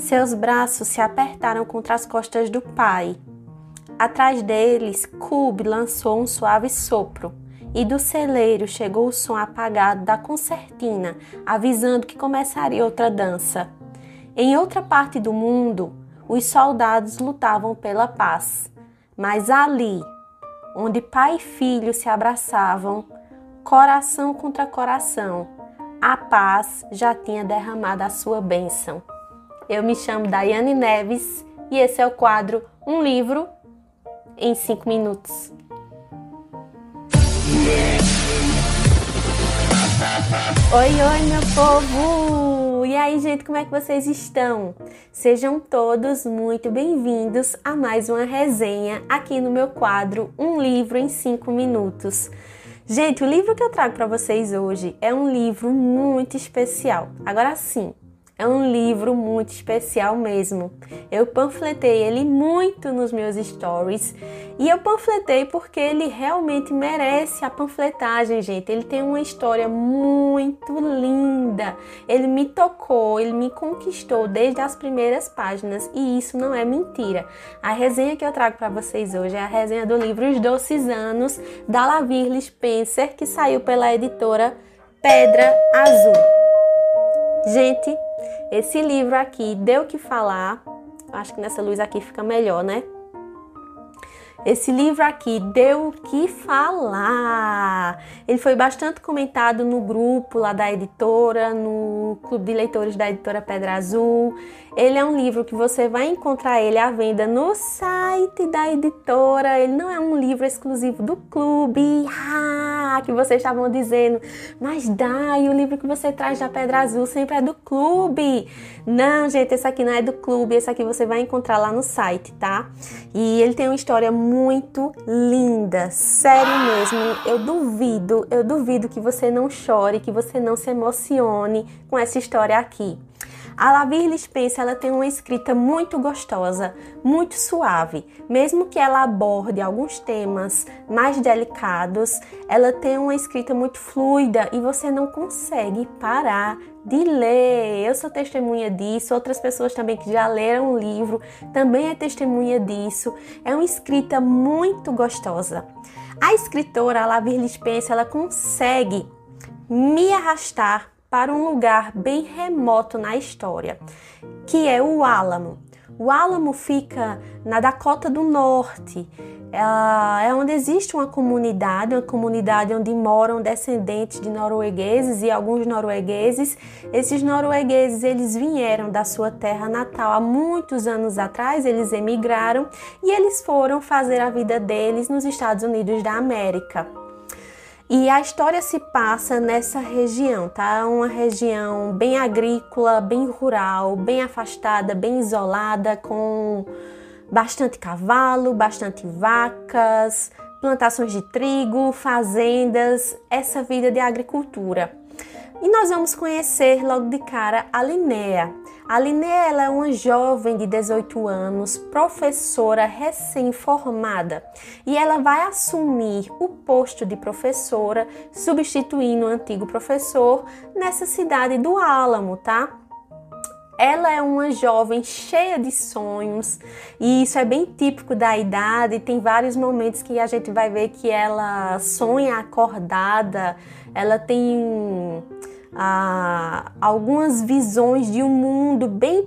Seus braços se apertaram contra as costas do pai. Atrás deles, Cube lançou um suave sopro, e do celeiro chegou o som apagado da concertina, avisando que começaria outra dança. Em outra parte do mundo, os soldados lutavam pela paz, mas ali, onde pai e filho se abraçavam, coração contra coração, a paz já tinha derramado a sua bênção. Eu me chamo Daiane Neves e esse é o quadro Um Livro em 5 Minutos. Oi, oi, meu povo! E aí, gente, como é que vocês estão? Sejam todos muito bem-vindos a mais uma resenha aqui no meu quadro Um Livro em 5 Minutos. Gente, o livro que eu trago para vocês hoje é um livro muito especial. Agora sim, é um livro muito especial mesmo. Eu panfletei ele muito nos meus stories e eu panfletei porque ele realmente merece a panfletagem, gente. Ele tem uma história muito linda. Ele me tocou, ele me conquistou desde as primeiras páginas e isso não é mentira. A resenha que eu trago para vocês hoje é a resenha do livro Os Doces Anos da Lavirle Spencer, que saiu pela editora Pedra Azul. Gente, esse livro aqui deu o que falar. Acho que nessa luz aqui fica melhor, né? Esse livro aqui deu o que falar. Ele foi bastante comentado no grupo lá da editora, no clube de leitores da editora Pedra Azul. Ele é um livro que você vai encontrar ele à venda no site da editora. Ele não é um livro exclusivo do clube. Ah, que vocês estavam dizendo, mas Dai, o livro que você traz da Pedra Azul sempre é do clube. Não, gente, esse aqui não é do clube. Esse aqui você vai encontrar lá no site, tá? E ele tem uma história muito linda, sério mesmo. Eu duvido, eu duvido que você não chore, que você não se emocione com essa história aqui. A Lavirle Spencer ela tem uma escrita muito gostosa, muito suave. Mesmo que ela aborde alguns temas mais delicados, ela tem uma escrita muito fluida e você não consegue parar de ler. Eu sou testemunha disso, outras pessoas também que já leram o livro também é testemunha disso. É uma escrita muito gostosa. A escritora Lavirle Spencer ela consegue me arrastar para um lugar bem remoto na história, que é o Álamo. O Álamo fica na Dakota do Norte, é onde existe uma comunidade, uma comunidade onde moram descendentes de noruegueses e alguns noruegueses. Esses noruegueses eles vieram da sua terra natal há muitos anos atrás, eles emigraram e eles foram fazer a vida deles nos Estados Unidos da América. E a história se passa nessa região, tá? Uma região bem agrícola, bem rural, bem afastada, bem isolada, com bastante cavalo, bastante vacas, plantações de trigo, fazendas, essa vida de agricultura. E nós vamos conhecer logo de cara a Linnea. A Linnea ela é uma jovem de 18 anos, professora recém-formada, e ela vai assumir o posto de professora, substituindo o antigo professor nessa cidade do Álamo, tá? Ela é uma jovem cheia de sonhos e isso é bem típico da idade. Tem vários momentos que a gente vai ver que ela sonha acordada, ela tem ah, algumas visões de um mundo bem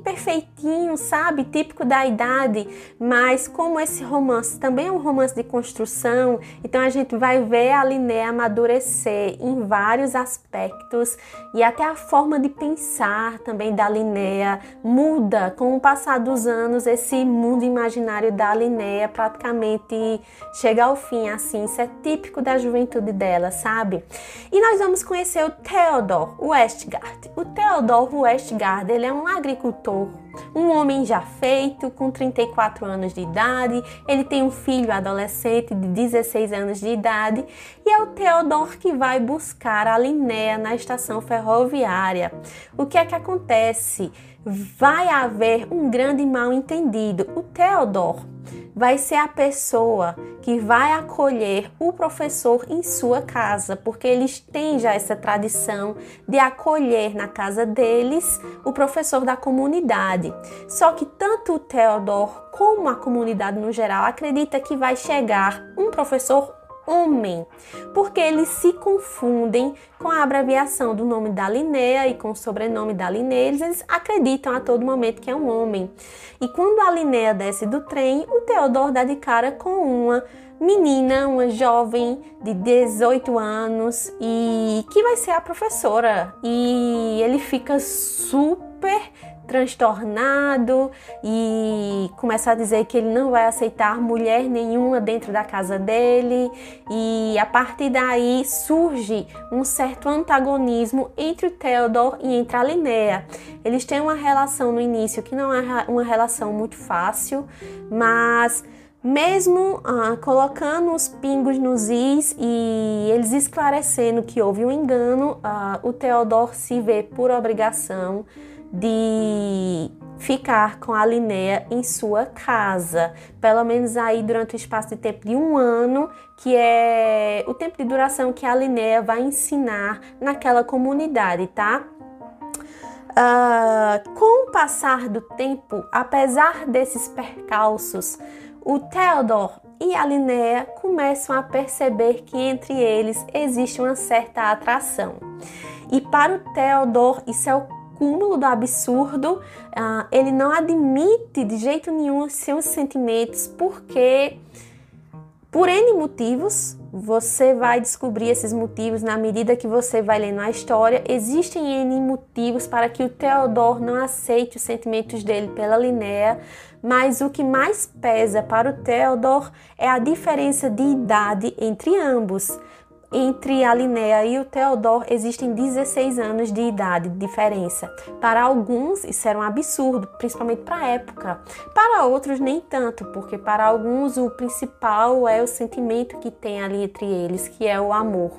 perfeitinho, sabe? Típico da idade, mas como esse romance também é um romance de construção, então a gente vai ver a Liné amadurecer em vários aspectos e até a forma de pensar também da Linnea muda com o passar dos anos. Esse mundo imaginário da Linnea praticamente chega ao fim, assim. Isso é típico da juventude dela, sabe? E nós vamos conhecer o Theodore Westgard. O Theodore Westgard, ele é um agricultor, um homem já feito, com 34 anos de idade. Ele tem um filho adolescente de 16 anos de idade e é o Theodore que vai buscar a Linnea na estação ferroviária. O que é que acontece? Vai haver um grande mal entendido. O Theodore vai ser a pessoa que vai acolher o professor em sua casa, porque eles têm já essa tradição de acolher na casa deles o professor da comunidade. Só que tanto o Theodor como a comunidade no geral acredita que vai chegar um professor homem, porque eles se confundem com a abreviação do nome da Linnea e com o sobrenome da Linnea, eles acreditam a todo momento que é um homem. E quando a Linnea desce do trem, o Theodor dá de cara com uma menina, uma jovem de 18 anos e que vai ser a professora. E ele fica super transtornado e começa a dizer que ele não vai aceitar mulher nenhuma dentro da casa dele e a partir daí surge um certo antagonismo entre o Theodore e entre a Linnea. Eles têm uma relação no início que não é uma relação muito fácil, mas mesmo ah, colocando os pingos nos is e eles esclarecendo que houve um engano, ah, o Theodore se vê por obrigação de ficar com a Linnea em sua casa, pelo menos aí durante o espaço de tempo de um ano, que é o tempo de duração que a Linnea vai ensinar naquela comunidade, tá? Uh, com o passar do tempo, apesar desses percalços, o Theodore e a Linnea começam a perceber que entre eles existe uma certa atração. E para o Theodore, isso é o cúmulo do absurdo, uh, ele não admite de jeito nenhum seus sentimentos, porque por N motivos, você vai descobrir esses motivos na medida que você vai lendo a história. Existem N motivos para que o Theodor não aceite os sentimentos dele pela Linnea, mas o que mais pesa para o Theodor é a diferença de idade entre ambos. Entre a Linnea e o Theodor existem 16 anos de idade de diferença. Para alguns isso era um absurdo, principalmente para a época. Para outros nem tanto, porque para alguns o principal é o sentimento que tem ali entre eles, que é o amor.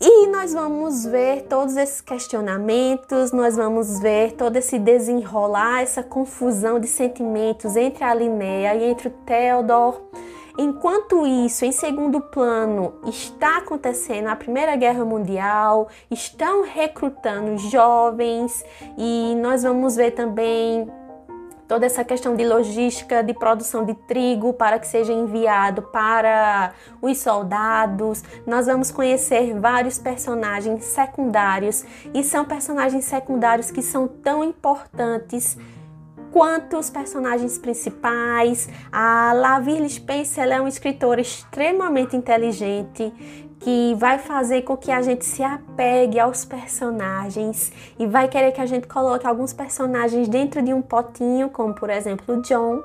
E nós vamos ver todos esses questionamentos, nós vamos ver todo esse desenrolar, essa confusão de sentimentos entre a Linnea e entre o Theodor. Enquanto isso, em segundo plano, está acontecendo a Primeira Guerra Mundial, estão recrutando jovens e nós vamos ver também toda essa questão de logística de produção de trigo para que seja enviado para os soldados. Nós vamos conhecer vários personagens secundários e são personagens secundários que são tão importantes quanto os personagens principais. A Laville Spencer é uma escritora extremamente inteligente que vai fazer com que a gente se apegue aos personagens e vai querer que a gente coloque alguns personagens dentro de um potinho, como por exemplo o John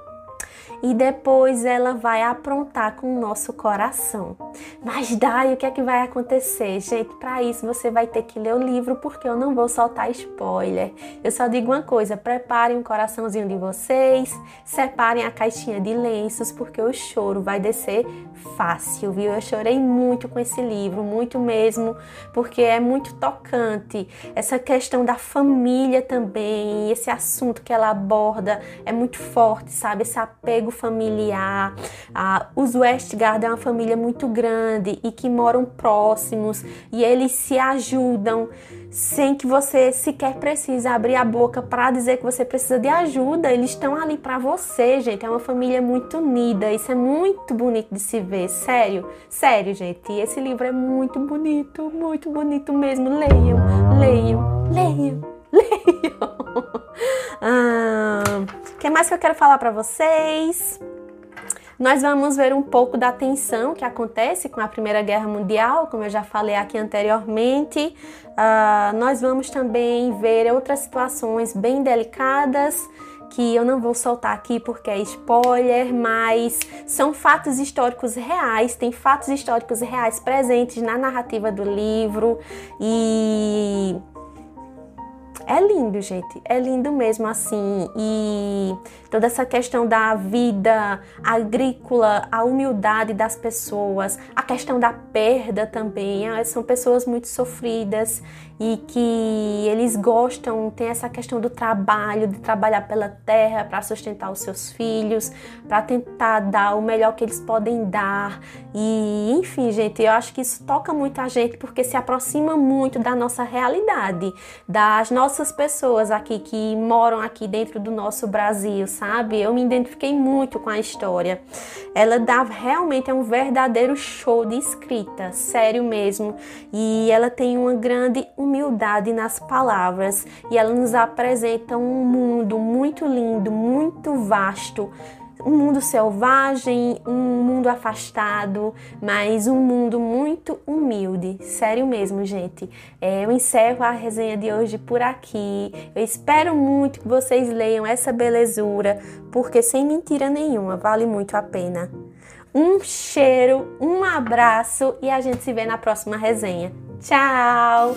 e depois ela vai aprontar com o nosso coração. Mas daí o que é que vai acontecer? Gente, para isso você vai ter que ler o livro porque eu não vou soltar spoiler. Eu só digo uma coisa: preparem o coraçãozinho de vocês, separem a caixinha de lenços porque o choro vai descer fácil, viu? Eu chorei muito com esse livro, muito mesmo, porque é muito tocante. Essa questão da família também, esse assunto que ela aborda é muito forte, sabe? Esse apego familiar. Ah, os Westgard é uma família muito grande e que moram próximos e eles se ajudam sem que você sequer precise abrir a boca para dizer que você precisa de ajuda. Eles estão ali para você, gente. É uma família muito unida. Isso é muito bonito de se ver. Sério, sério, gente. Esse livro é muito bonito, muito bonito mesmo. Leiam, leiam, leiam, leiam. ah, que mais que eu quero falar para vocês? Nós vamos ver um pouco da tensão que acontece com a Primeira Guerra Mundial, como eu já falei aqui anteriormente. Uh, nós vamos também ver outras situações bem delicadas que eu não vou soltar aqui porque é spoiler, mas são fatos históricos reais, tem fatos históricos reais presentes na narrativa do livro e é lindo, gente. É lindo mesmo assim. E toda essa questão da vida agrícola, a humildade das pessoas, a questão da perda também. Ah, são pessoas muito sofridas e que eles gostam, tem essa questão do trabalho, de trabalhar pela terra para sustentar os seus filhos, para tentar dar o melhor que eles podem dar. E enfim, gente, eu acho que isso toca muito a gente porque se aproxima muito da nossa realidade, das nossas pessoas aqui que moram aqui dentro do nosso Brasil, sabe? Eu me identifiquei muito com a história. Ela dá realmente é um verdadeiro show de escrita, sério mesmo. E ela tem uma grande humildade nas palavras e ela nos apresenta um mundo muito lindo, muito vasto um mundo selvagem, um mundo afastado, mas um mundo muito humilde. Sério mesmo, gente. É, eu encerro a resenha de hoje por aqui. Eu espero muito que vocês leiam essa belezura, porque sem mentira nenhuma, vale muito a pena. Um cheiro, um abraço e a gente se vê na próxima resenha. Tchau!